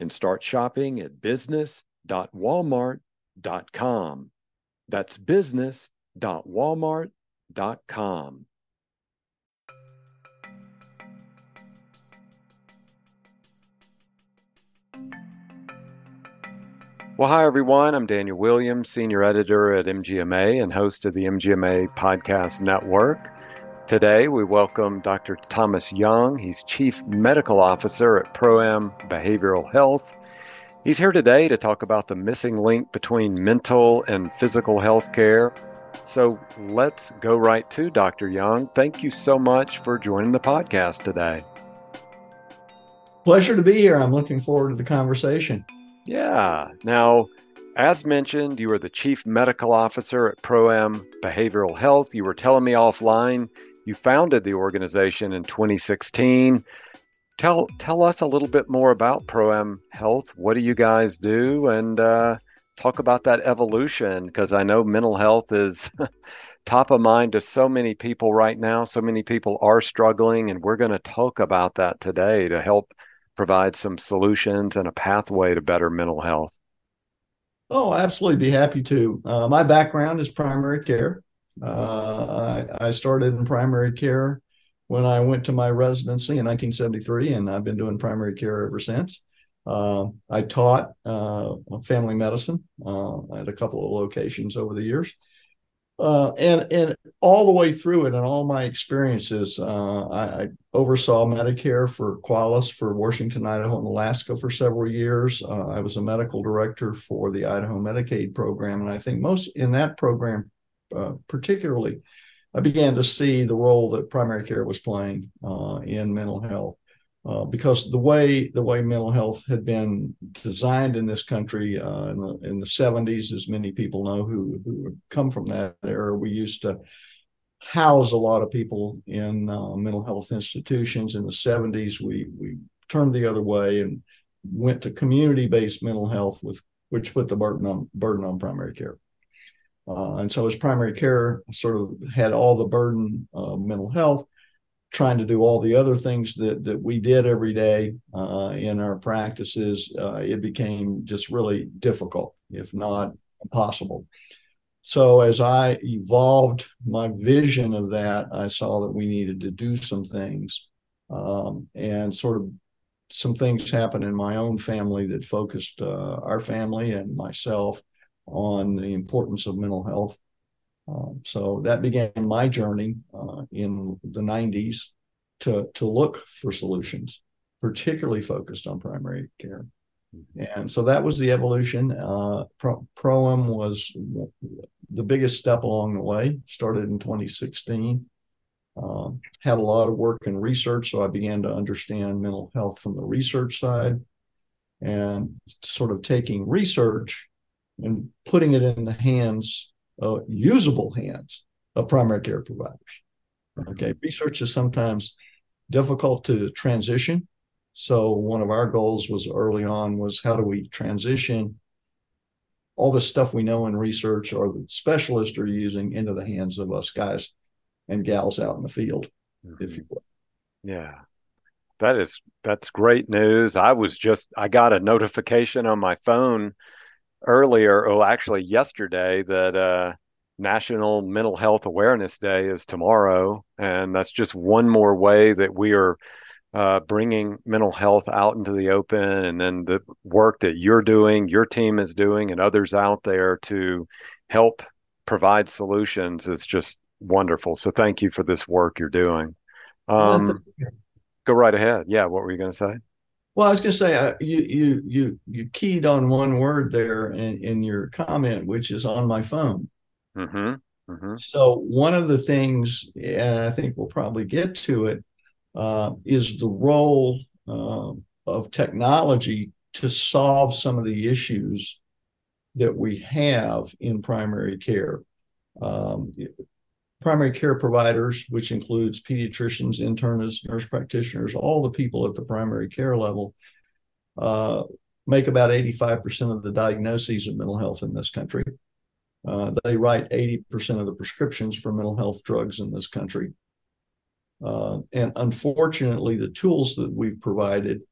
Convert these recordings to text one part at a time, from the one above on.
and start shopping at business.walmart.com. That's business.walmart.com. Well, hi, everyone. I'm Daniel Williams, Senior Editor at MGMA and host of the MGMA Podcast Network. Today, we welcome Dr. Thomas Young. He's Chief Medical Officer at Proem Behavioral Health. He's here today to talk about the missing link between mental and physical health care. So let's go right to Dr. Young. Thank you so much for joining the podcast today. Pleasure to be here. I'm looking forward to the conversation. Yeah. Now, as mentioned, you are the Chief Medical Officer at Proem Behavioral Health. You were telling me offline you founded the organization in 2016. Tell tell us a little bit more about Proem Health. What do you guys do, and uh, talk about that evolution? Because I know mental health is top of mind to so many people right now. So many people are struggling, and we're going to talk about that today to help provide some solutions and a pathway to better mental health. Oh, absolutely, be happy to. Uh, my background is primary care. Uh, I, I, started in primary care when I went to my residency in 1973, and I've been doing primary care ever since. Uh, I taught uh, family medicine uh, at a couple of locations over the years. Uh, and and all the way through it and all my experiences, uh, I, I, oversaw Medicare for Qualis for Washington, Idaho, and Alaska for several years. Uh, I was a medical director for the Idaho Medicaid program, and I think most in that program uh, particularly, I began to see the role that primary care was playing uh, in mental health. Uh, because the way the way mental health had been designed in this country uh, in, the, in the 70s, as many people know who who come from that era, we used to house a lot of people in uh, mental health institutions. In the 70s, we we turned the other way and went to community based mental health, with which put the burden on burden on primary care. Uh, and so his primary care sort of had all the burden of mental health, trying to do all the other things that, that we did every day uh, in our practices. Uh, it became just really difficult, if not impossible. So as I evolved my vision of that, I saw that we needed to do some things um, and sort of some things happened in my own family that focused uh, our family and myself on the importance of mental health. Um, so that began my journey uh, in the 90s to, to look for solutions, particularly focused on primary care. And so that was the evolution. Uh, Pro- Proem was the biggest step along the way, started in 2016. Um, had a lot of work in research, so I began to understand mental health from the research side and sort of taking research and putting it in the hands, uh, usable hands of primary care providers. Okay, research is sometimes difficult to transition. So one of our goals was early on was how do we transition all the stuff we know in research or the specialists are using into the hands of us guys and gals out in the field, mm-hmm. if you will. Yeah. That is that's great news. I was just I got a notification on my phone earlier, oh, actually yesterday, that uh, National Mental Health Awareness Day is tomorrow, and that's just one more way that we are uh, bringing mental health out into the open, and then the work that you're doing, your team is doing, and others out there to help provide solutions is just wonderful. So thank you for this work you're doing. Um, go right ahead. Yeah, what were you going to say? Well, I was going to say uh, you you you you keyed on one word there in, in your comment, which is on my phone. Mm-hmm. Mm-hmm. So one of the things, and I think we'll probably get to it, uh, is the role uh, of technology to solve some of the issues that we have in primary care. Um, primary care providers, which includes pediatricians, internists, nurse practitioners, all the people at the primary care level, uh, make about 85% of the diagnoses of mental health in this country. Uh, they write 80% of the prescriptions for mental health drugs in this country. Uh, and unfortunately, the tools that we've provided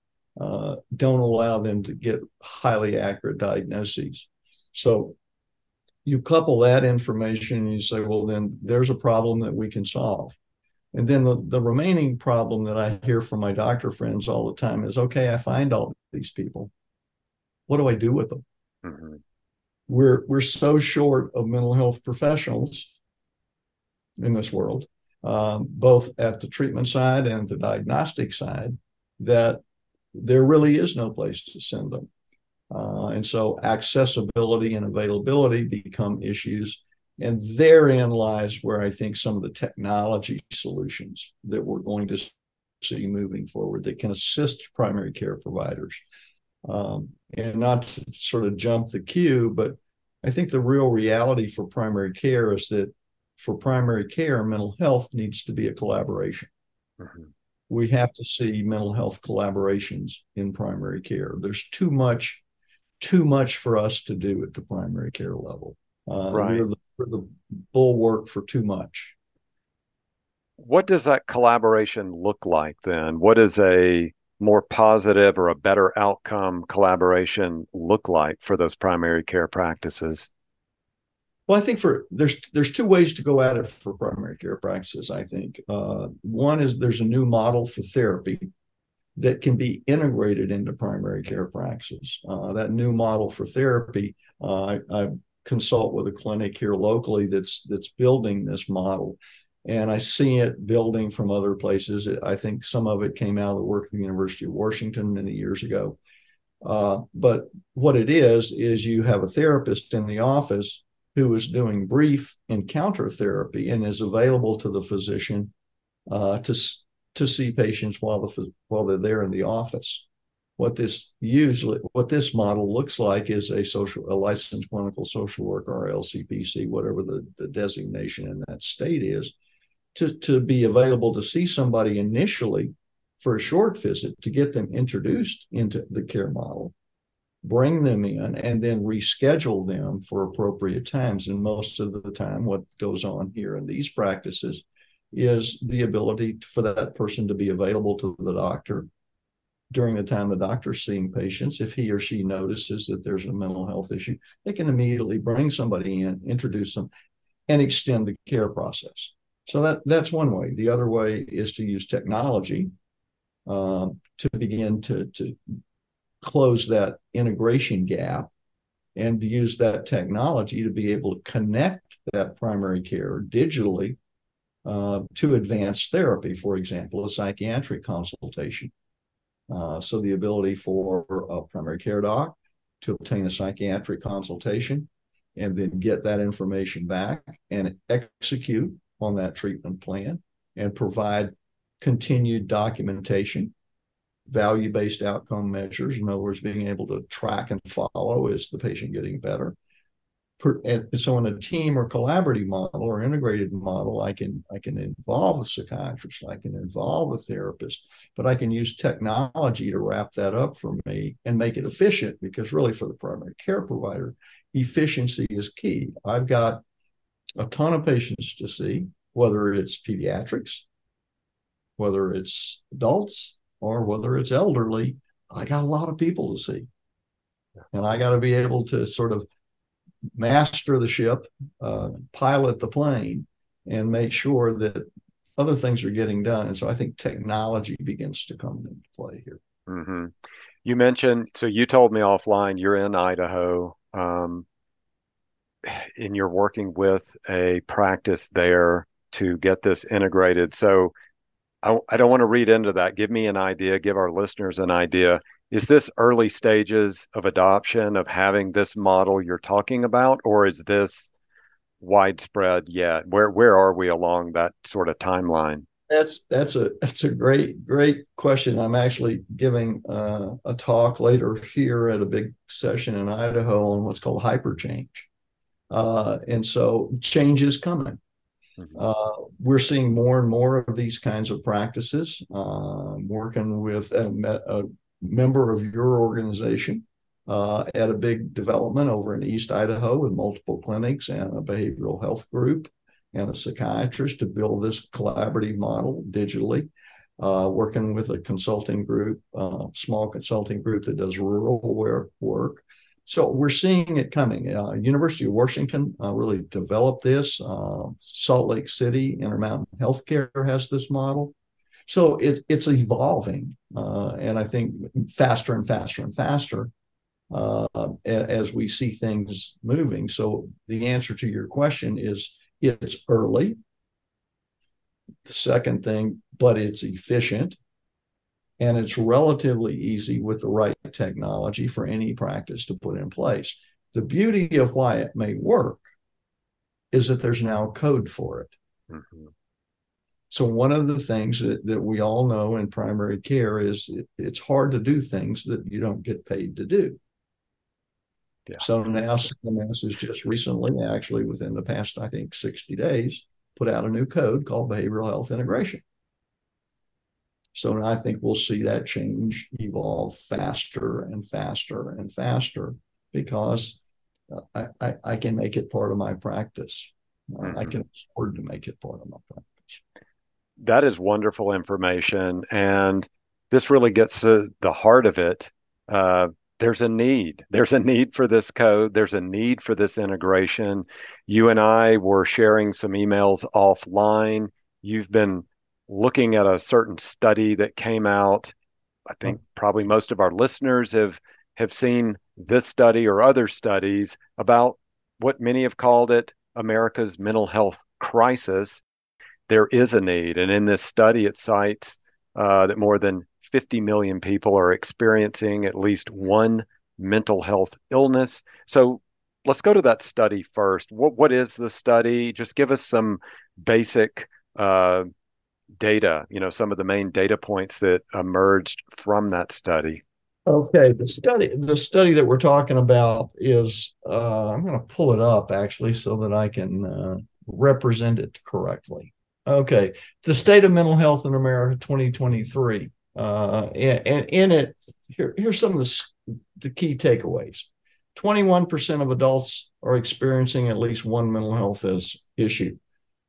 uh, don't allow them to get highly accurate diagnoses. So you couple that information and you say, well, then there's a problem that we can solve. And then the, the remaining problem that I hear from my doctor friends all the time is okay, I find all these people. What do I do with them? Mm-hmm. We're we're so short of mental health professionals in this world, um, both at the treatment side and the diagnostic side, that there really is no place to send them. Uh, and so accessibility and availability become issues. And therein lies where I think some of the technology solutions that we're going to see moving forward that can assist primary care providers. Um, and not to sort of jump the queue, but I think the real reality for primary care is that for primary care, mental health needs to be a collaboration. Mm-hmm. We have to see mental health collaborations in primary care. There's too much too much for us to do at the primary care level. Uh, right. We're the, we're the bulwark for too much. What does that collaboration look like then? What does a more positive or a better outcome collaboration look like for those primary care practices? Well, I think for there's there's two ways to go at it for primary care practices. I think uh, one is there's a new model for therapy that can be integrated into primary care practice. Uh, that new model for therapy, uh, I, I, consult with a clinic here locally that's that's building this model, and I see it building from other places. I think some of it came out of the work of the University of Washington many years ago. Uh, but what it is is you have a therapist in the office who is doing brief encounter therapy and is available to the physician uh, to to see patients while the while they're there in the office. What this usually what this model looks like is a social a licensed clinical social worker or LCPC, whatever the, the designation in that state is, to, to be available to see somebody initially for a short visit to get them introduced into the care model, bring them in, and then reschedule them for appropriate times. And most of the time, what goes on here in these practices is the ability for that person to be available to the doctor during the time the doctor's seeing patients. If he or she notices that there's a mental health issue, they can immediately bring somebody in, introduce them, and extend the care process. So that that's one way. The other way is to use technology uh, to begin to to close that integration gap and to use that technology to be able to connect that primary care digitally uh, to advanced therapy, for example, a psychiatric consultation. Uh, so the ability for a primary care doc to obtain a psychiatric consultation and then get that information back and execute on that treatment plan and provide continued documentation, value based outcome measures. In other words, being able to track and follow is the patient getting better and so in a team or collaborative model or integrated model i can i can involve a psychiatrist i can involve a therapist but i can use technology to wrap that up for me and make it efficient because really for the primary care provider efficiency is key. I've got a ton of patients to see whether it's pediatrics whether it's adults or whether it's elderly i got a lot of people to see. And i got to be able to sort of master the ship, uh, pilot the plane, and make sure that other things are getting done. And so I think technology begins to come into play here. Mm-hmm. You mentioned, so you told me offline you're in Idaho um, and you're working with a practice there to get this integrated. So I, I don't want to read into that. Give me an idea, give our listeners an idea is this early stages of adoption of having this model you're talking about, or is this widespread yet? Where where are we along that sort of timeline? That's that's a that's a great great question. I'm actually giving uh, a talk later here at a big session in Idaho on what's called hyperchange, uh, and so change is coming. Mm-hmm. Uh, we're seeing more and more of these kinds of practices. Um, working with a, a, member of your organization uh, at a big development over in East Idaho with multiple clinics and a behavioral health group and a psychiatrist to build this collaborative model digitally. Uh, working with a consulting group, uh, small consulting group that does rural work. So we're seeing it coming. Uh, University of Washington uh, really developed this. Uh, Salt Lake City Intermountain Healthcare has this model. So it, it's evolving, uh, and I think faster and faster and faster as we see things moving. So the answer to your question is it's early. The second thing, but it's efficient and it's relatively easy with the right technology for any practice to put in place. The beauty of why it may work is that there's now code for it. Mm-hmm. So, one of the things that, that we all know in primary care is it, it's hard to do things that you don't get paid to do. Yeah. So now CMS has just recently, actually within the past, I think, 60 days, put out a new code called behavioral health integration. So I think we'll see that change evolve faster and faster and faster because uh, I, I, I, can make it part of my practice. Mm-hmm. I can afford to make it part of my practice. That is wonderful information. And this really gets to the heart of it. Uh, there's a need. There's a need for this code. There's a need for this integration. You and I were sharing some emails offline. You've been looking at a certain study that came out. I think probably most of our listeners have have seen this study or other studies about what many have called it America's mental health crisis. There is a need, and in this study, it cites uh, that more than 50 million people are experiencing at least one mental health illness. So let's go to that study first. What what is the study? Just give us some basic uh, data. You know, some of the main data points that emerged from that study. Okay, the study the study that we're talking about is uh, I'm going to pull it up actually so that I can uh, represent it correctly. Okay, the state of mental health in America 2023. Uh, and, and, in it, here, here's some of the, the key takeaways 21% of adults are experiencing at least one mental health as issue.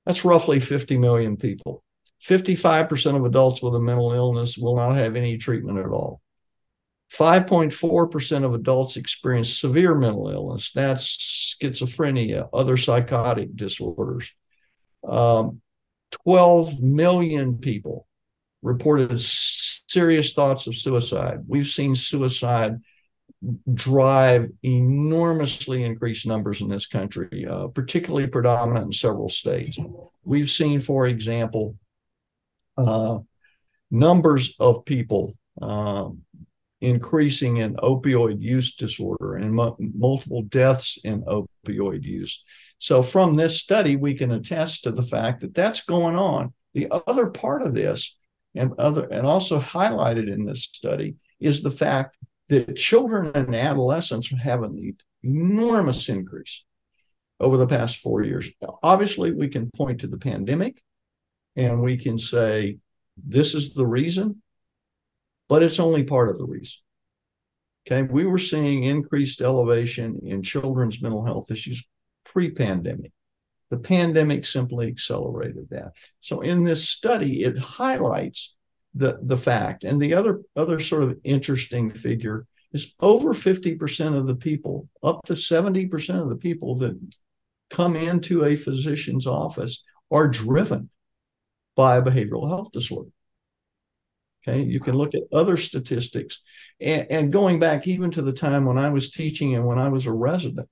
That's roughly 50 million people. 55% of adults with a mental illness will not have any treatment at all. 5.4% of adults experience severe mental illness. That's schizophrenia, other psychotic disorders. Um, 12 million people reported serious thoughts of suicide. We've seen suicide drive enormously increased numbers in this country, uh, particularly predominant in several states. We've seen, for example, uh, numbers of people um, increasing in opioid use disorder and multiple deaths in opioid use. So, from this study, we can attest to the fact that that's going on. The other part of this and other and also highlighted in this study is the fact that children and adolescents have an enormous increase over the past four years. Obviously, we can point to the pandemic and we can say this is the reason, but it's only part of the reason. Okay, we were seeing increased elevation in children's mental health issues pre pandemic. The pandemic simply accelerated that. So in this study, it highlights the, the fact. And the other other sort of interesting figure is over 50% of the people, up to 70% of the people that come into a physician's office are driven by a behavioral health disorder. Okay, you can look at other statistics. And, and, going back even to the time when I was teaching and when I was a resident,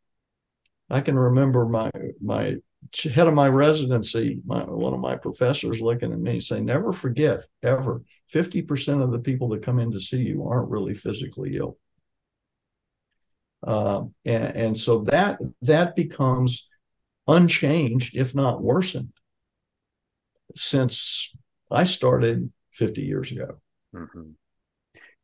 I can remember my my head of my residency, my, one of my professors looking at me saying, never forget, ever, 50% of the people that come in to see you aren't really physically ill. Uh, and, and so that that becomes unchanged, if not worsened, since I started 50 years ago. Mm-hmm.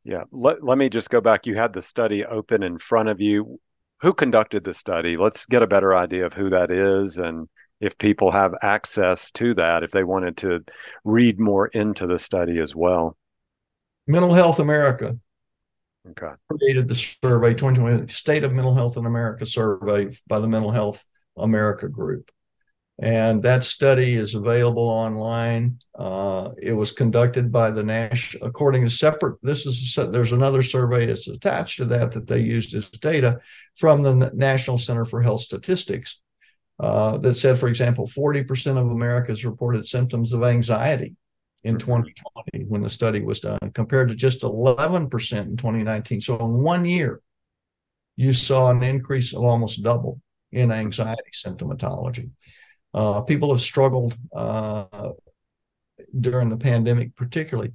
Yeah. Let, let me just go back. You had the study open in front of you. Who conducted the study? Let's get a better idea of who that is and if people have access to that, if they wanted to read more into the study as well. Mental Health America okay. created the survey 2020 State of Mental Health in America survey by the Mental Health America group. And that study is available online. Uh, it was conducted by the national, according to separate. This is there's another survey that's attached to that that they used as data from the National Center for Health Statistics uh, that said, for example, 40% of Americans reported symptoms of anxiety in 2020 mm-hmm. when the study was done, compared to just 11% in 2019. So in one year, you saw an increase of almost double in anxiety symptomatology. Uh, people have struggled uh, during the pandemic, particularly.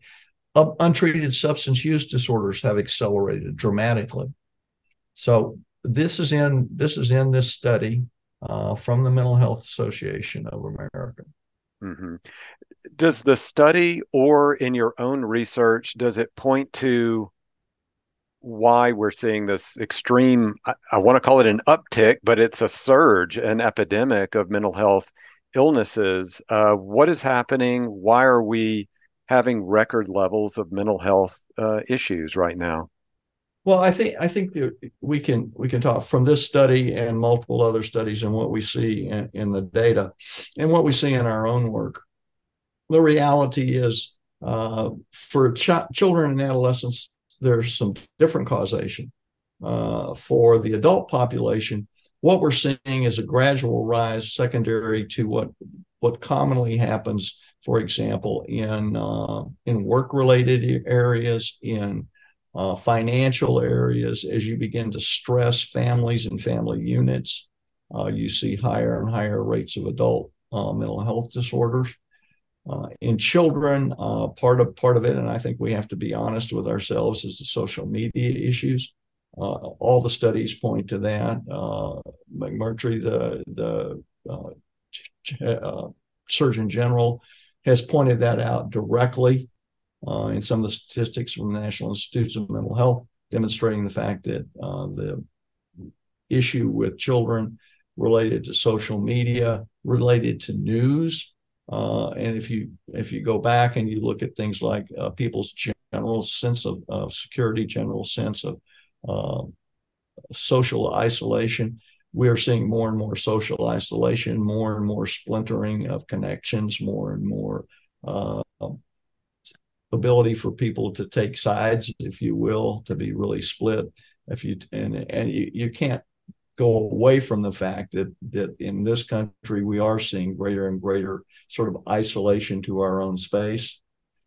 Uh, untreated substance use disorders have accelerated dramatically. So this is in this is in this study uh, from the Mental Health Association of America. Mm-hmm. Does the study or in your own research does it point to why we're seeing this extreme I, I want to call it an uptick, but it's a surge, an epidemic of mental health illnesses. Uh, what is happening? Why are we having record levels of mental health uh, issues right now? Well, I think I think that we can we can talk from this study and multiple other studies and what we see in, in the data and what we see in our own work. The reality is, uh, for ch- children and adolescents, there's some different causation. Uh, for the adult population, what we're seeing is a gradual rise secondary to what what commonly happens, for example, in uh, in work related areas, in uh, financial areas, as you begin to stress families and family units, uh, you see higher and higher rates of adult uh, mental health disorders. Uh, in children, uh, part of part of it, and I think we have to be honest with ourselves, is the social media issues. Uh, all the studies point to that. McMurtry, the the Surgeon General, has pointed that out directly uh, in some of the statistics from the National Institutes of Mental Health, demonstrating the fact that uh, the issue with children related to social media, related to news, uh, and if you if you go back and you look at things like uh, people's general sense of, of, security, general sense of uh, social isolation, we are seeing more and more social isolation, more and more splintering of connections, more and more uh, ability for people to take sides, if you will, to be really split. If you and and you, you can't go away from the fact that that in this country we are seeing greater and greater sort of isolation to our own space.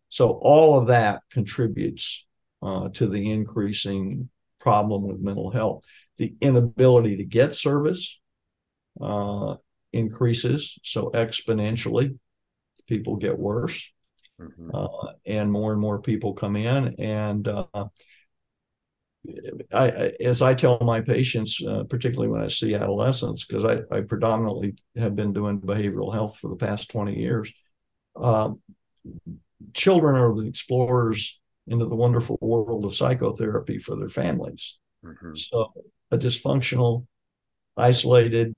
So all of that contributes uh, to the increasing problem with mental health. The inability to get service uh, increases so exponentially. People get worse mm-hmm. uh, and more and more people come in. And uh, I, as I tell my patients, uh, particularly when I see adolescents, because I, I, predominantly have been doing behavioral health for the past 20 years, um, children are the explorers into the wonderful world of psychotherapy for their families. Mm-hmm. So, a dysfunctional, isolated,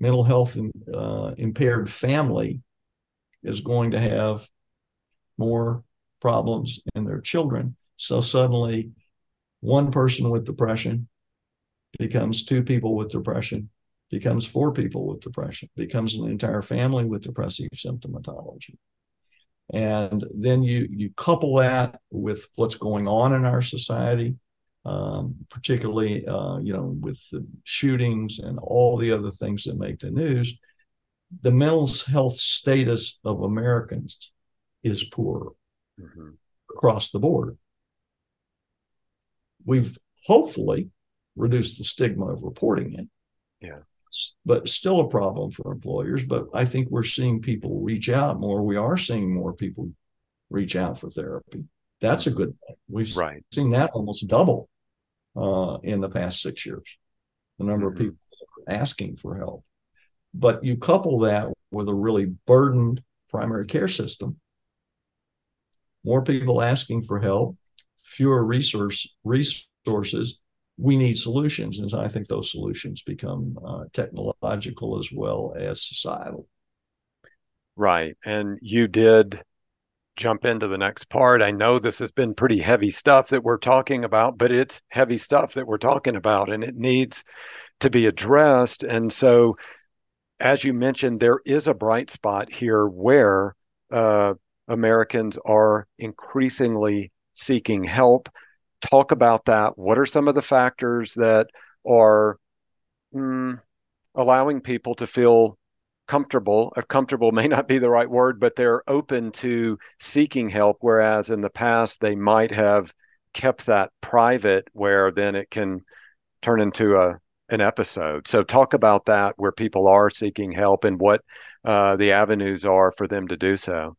mental health uh, impaired family is going to have more problems in their children. So suddenly, one person with depression becomes two people with depression, becomes four people with depression, becomes an entire family with depressive symptomatology. And then you you couple that with what's going on in our society, um, particularly uh, you know with the shootings and all the other things that make the news. The mental health status of Americans is poor mm-hmm. across the board. We've hopefully reduced the stigma of reporting it. Yeah. But still a problem for employers. But I think we're seeing people reach out more. We are seeing more people reach out for therapy. That's a good thing. We've right. seen that almost double uh, in the past six years, the number mm-hmm. of people asking for help. But you couple that with a really burdened primary care system more people asking for help, fewer resource resources. We need solutions, and I think those solutions become uh, technological as well as societal. Right, and you did jump into the next part. I know this has been pretty heavy stuff that we're talking about, but it's heavy stuff that we're talking about, and it needs to be addressed. And so, as you mentioned, there is a bright spot here where uh, Americans are increasingly seeking help. Talk about that. What are some of the factors that are mm, allowing people to feel comfortable? Or comfortable may not be the right word, but they're open to seeking help, whereas in the past they might have kept that private, where then it can turn into a an episode. So talk about that, where people are seeking help and what uh, the avenues are for them to do so.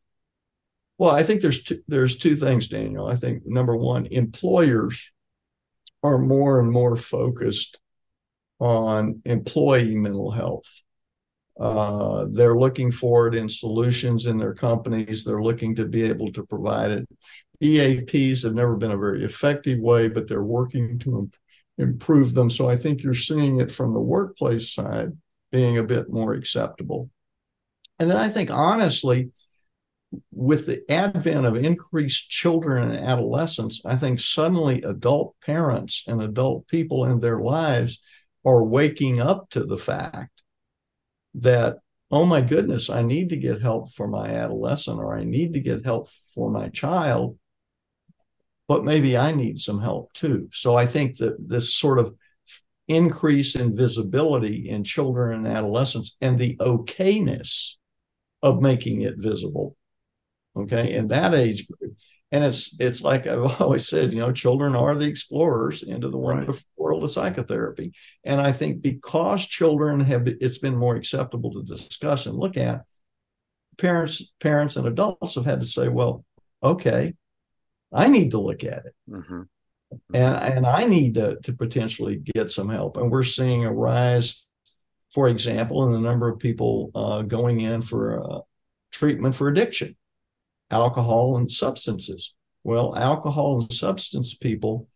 Well, I think there's two, there's two things, Daniel. I think number one, employers are more and more focused on employee mental health. Uh, they're looking for it in solutions in their companies. They're looking to be able to provide it. EAPs have never been a very effective way, but they're working to imp- improve them. So I think you're seeing it from the workplace side being a bit more acceptable. And then I think, honestly, with the advent of increased children and adolescents, I think suddenly adult parents and adult people in their lives are waking up to the fact that, oh my goodness, I need to get help for my adolescent or I need to get help for my child, but maybe I need some help too. So I think that this sort of increase in visibility in children and adolescents and the okayness of making it visible okay in that age group and it's it's like i've always said you know children are the explorers into the wonderful right. world of psychotherapy and i think because children have it's been more acceptable to discuss and look at parents parents and adults have had to say well okay i need to look at it mm-hmm. Mm-hmm. and and i need to to potentially get some help and we're seeing a rise for example in the number of people uh, going in for uh, treatment for addiction alcohol and substances. Well, alcohol and substance people,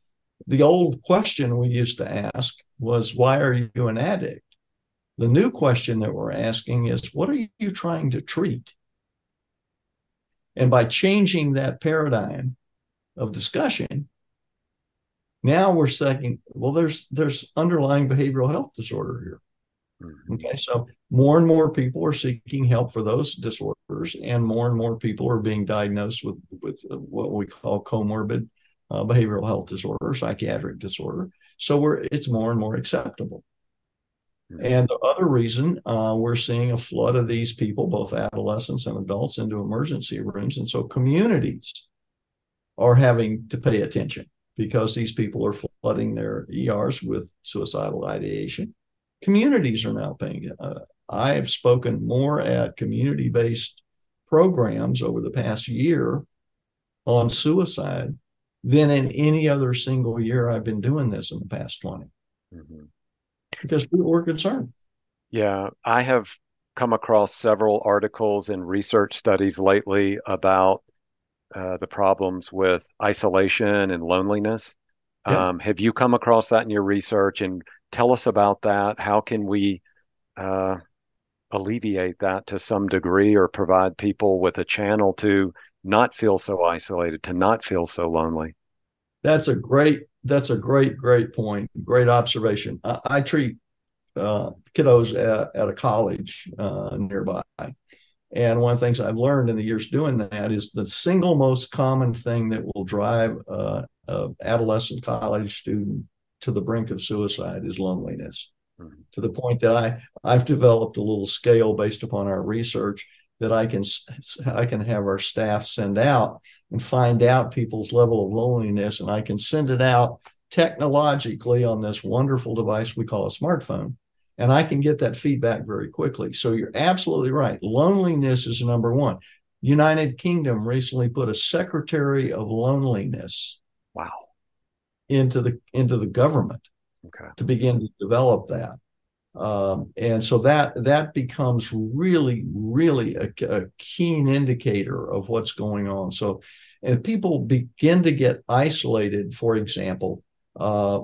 the old question we used to ask was, why are you an addict? The new question that we're asking is, what are you trying to treat? And by changing that paradigm of discussion, now we're saying, well, there's there's underlying behavioral health disorder here. Mm-hmm. Okay, so more and more people are seeking help for those disorders, and more and more people are being diagnosed with with what we call comorbid uh, behavioral health disorder, psychiatric disorder. So we're it's more and more acceptable. Mm-hmm. And the other reason uh, we're seeing a flood of these people, both adolescents and adults, into emergency rooms, and so communities are having to pay attention because these people are flooding their ERs with suicidal ideation communities are now paying it. Uh, I have spoken more at community based programs over the past year on suicide than in any other single year I've been doing this in the past 20 mm-hmm. because people were concerned. Yeah, I have come across several articles and research studies lately about uh, the problems with isolation and loneliness. Yeah. Um, have you come across that in your research? And tell us about that. How can we uh, alleviate that to some degree or provide people with a channel to not feel so isolated, to not feel so lonely? That's a great, that's a great, great point. Great observation. I, I treat uh, kiddos at, at, a college uh, nearby. And one of the things I've learned in the years doing that is the single most common thing that will drive uh, an adolescent college student to the brink of suicide is loneliness. Mm-hmm. To the point that I I've developed a little scale based upon our research that I can I can have our staff send out and find out people's level of loneliness, and I can send it out technologically on this wonderful device we call a smartphone, and I can get that feedback very quickly. So you're absolutely right. Loneliness is number one. United Kingdom recently put a secretary of loneliness. Wow into the into the government okay. to begin to develop that. Um, and so that that becomes really, really a, a, keen indicator of what's going on. So, and people begin to get isolated. For example, uh,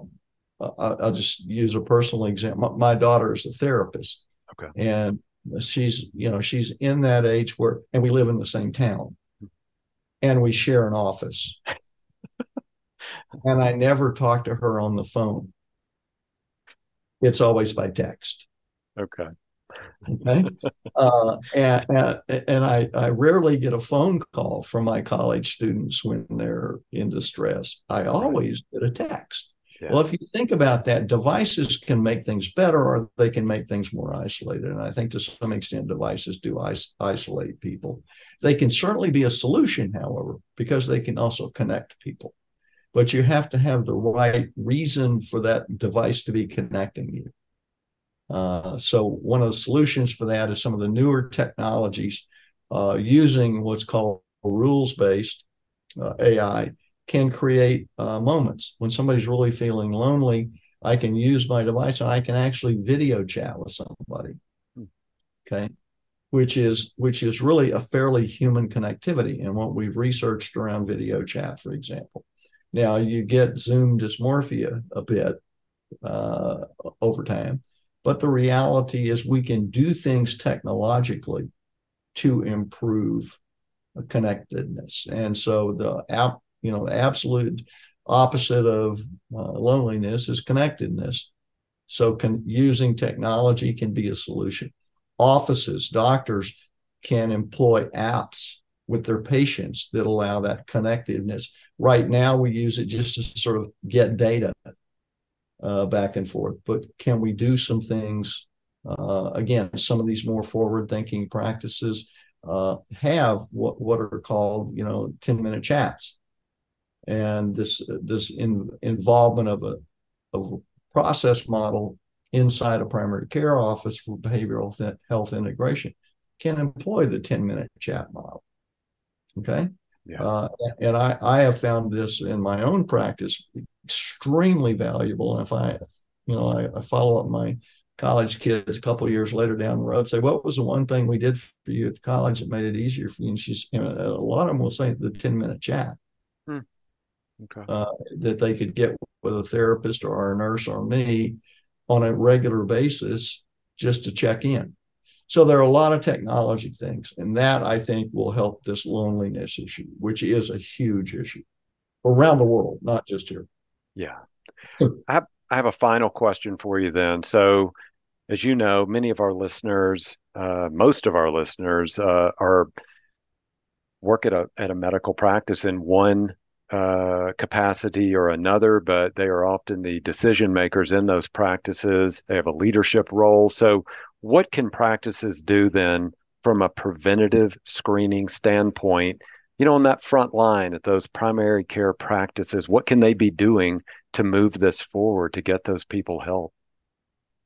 I'll just use a personal example. My daughter is a therapist, okay, and she's you know she's in that age where, and we live in the same town, and we share an office, and I never talk to her on the phone it's always by text. Okay. Okay. uh, and and, and I, I rarely get a phone call from my college students when they're in distress. I always get a text. Yeah. Well, if you think about that, devices can make things better or they can make things more isolated. And I think to some extent, devices do is- isolate people. They can certainly be a solution, however, because they can also connect people but you have to have the right reason for that device to be connecting you. Uh, so one of the solutions for that is some of the newer technologies uh, using what's called rules-based uh, AI can create uh, moments when somebody's really feeling lonely. I can use my device and I can actually video chat with somebody. Hmm. Okay, which is which is really a fairly human connectivity and what we've researched around video chat, for example. Now you get Zoom dysmorphia a bit uh, over time, but the reality is we can do things technologically to improve connectedness. And so the app, you know, the absolute opposite of uh, loneliness is connectedness. So using technology can be a solution. Offices, doctors can employ apps with their patients that allow that connectiveness. Right now, we use it just to sort of get data uh, back and forth. But can we do some things? Uh, again, some of these more forward-thinking practices uh, have what what are called, you know, ten minute chats, and this this in, involvement of a of a process model inside a primary care office for behavioral health integration can employ the 10 minute chat model Okay. Yeah. Uh, and I, I have found this in my own practice extremely valuable. And if I, you know, I, I follow up my college kids a couple years later down the road, say, what was the one thing we did for you at the college that made it easier for you? And she's, you know, a lot of them will say the 10 minute chat. Hmm. Okay. Uh, that they could get with a therapist or a nurse or me on a regular basis just to check in. So there are a lot of technology things, and that I think will help this loneliness issue, which is a huge issue around the world, not just here. Yeah. I have, I have a final question for you then. So, as you know, many of our listeners, uh, most of our listeners, uh, are work at a at a medical practice in one uh, capacity or another, but they are often the decision makers in those practices. They have a leadership role. So, what can practices do then from a preventative screening standpoint? You know, on that front line at those primary care practices, what can they be doing to move this forward to get those people help?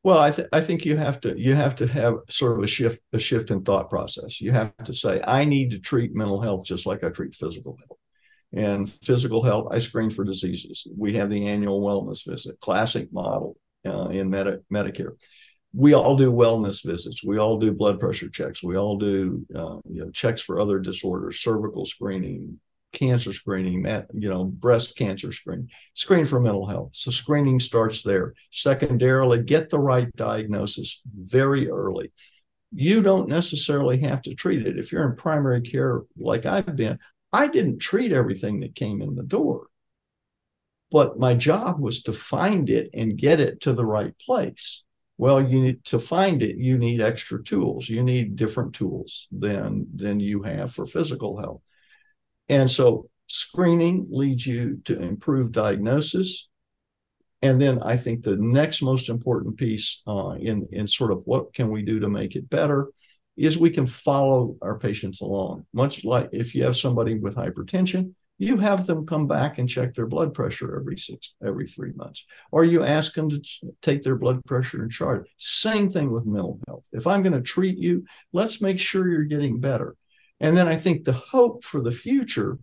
Well, I, th- I think you have to you have to have sort of a shift a shift in thought process. You have to say, I need to treat mental health just like I treat physical health. And physical health, I screen for diseases. We have the annual wellness visit, classic model uh, in Medi- Medicare we all do wellness visits. We all do blood pressure checks. We all do uh, you know checks for other disorders, cervical screening, cancer screening, you know breast cancer screening, screen for mental health. So screening starts there. Secondarily, get the right diagnosis very early. You don't necessarily have to treat it. If you're in primary care, like I've been, I didn't treat everything that came in the door. But my job was to find it and get it to the right place well, you need to find it, you need extra tools. You need different tools than than you have for physical health. And so screening leads you to improve diagnosis. And then I think the next most important piece uh, in, in sort of what can we do to make it better is we can follow our patients along. Much like if you have somebody with hypertension, you have them come back and check their blood pressure every six every three months. Or you ask them to take their blood pressure and chart. Same thing with mental health. If i'm going to treat you let's make sure you're getting better. And then i think the hope for the future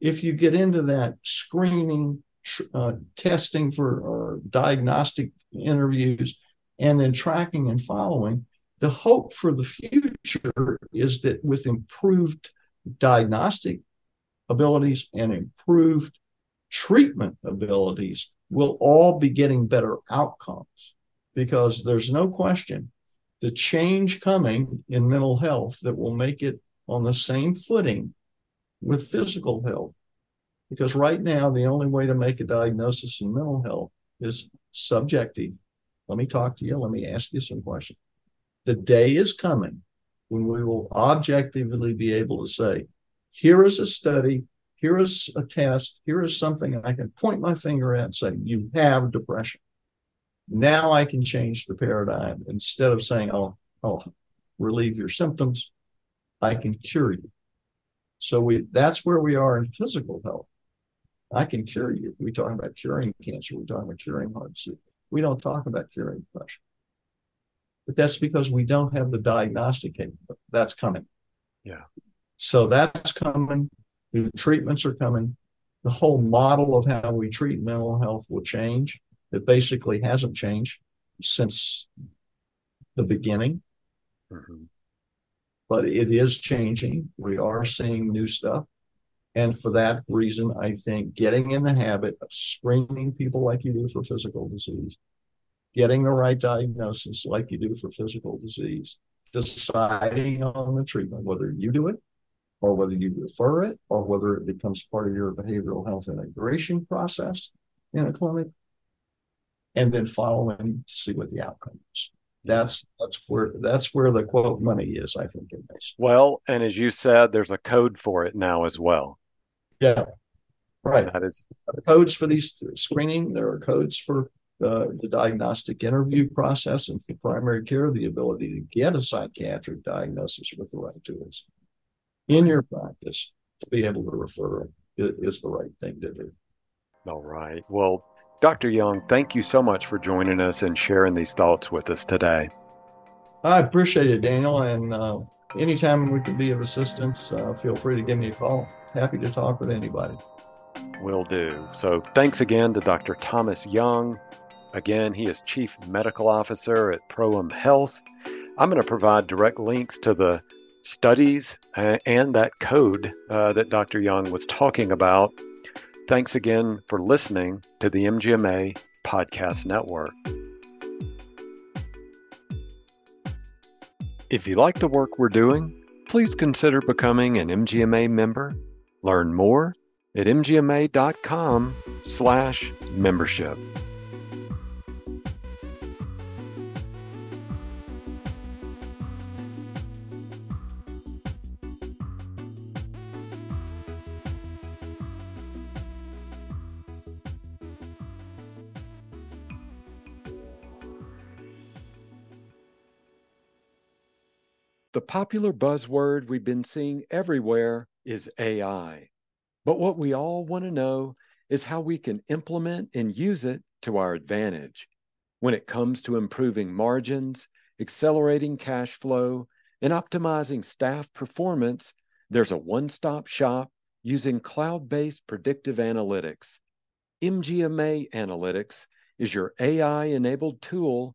if you get into that screening uh, testing for or diagnostic interviews and then tracking and following. The hope for the future is that with improved diagnostic abilities and improved treatment abilities, we'll all be getting better outcomes because there's no question the change coming in mental health that will make it on the same footing with physical health. Because right now, the only way to make a diagnosis in mental health is subjective. Let me talk to you. Let me ask you some questions. The day is coming when we will objectively be able to say, here is a study, here is a test, here is something I can point my finger at and say, you have depression. Now I can change the paradigm. Instead of saying, oh, oh, relieve your symptoms, I can cure you. So we that's where we are in physical health. I can cure you. We talk about curing cancer. We talk about curing heart disease. We don't talk about curing depression. But that's because we don't have the diagnostic capability. That's coming. Yeah. So that's coming. The treatments are coming. The whole model of how we treat mental health will change. It basically hasn't changed since the beginning. Mm-hmm. But it is changing. We are seeing new stuff. And for that reason, I think getting in the habit of screening people like you do for physical disease, getting the right diagnosis like you do for physical disease, deciding on the treatment, whether you do it or whether you refer it or whether it becomes part of your behavioral health integration process in a clinic, and then following to see what the outcome is. That's that's where that's where the quote money is, I think, in this. Well, and as you said, there's a code for it now as well. Yeah, right. That is codes for these screening. There are codes for uh, the diagnostic interview process and for primary care, the ability to get a psychiatric diagnosis with the right tools in your practice to be able to refer is the right thing to do. All right. Well, Dr. Young, thank you so much for joining us and sharing these thoughts with us today. I appreciate it, Daniel. And uh, anytime we can be of assistance, uh, feel free to give me a call. Happy to talk with anybody. Will do. So thanks again to Dr. Thomas Young. Again, he is Chief Medical Officer at Proem Health. I'm going to provide direct links to the studies uh, and that code uh, that Dr. Young was talking about Thanks again for listening to the MGMA Podcast Network. If you like the work we're doing, please consider becoming an MGMA member. Learn more at mgma.com/membership. The popular buzzword we've been seeing everywhere is AI. But what we all want to know is how we can implement and use it to our advantage. When it comes to improving margins, accelerating cash flow, and optimizing staff performance, there's a one stop shop using cloud based predictive analytics. MGMA Analytics is your AI enabled tool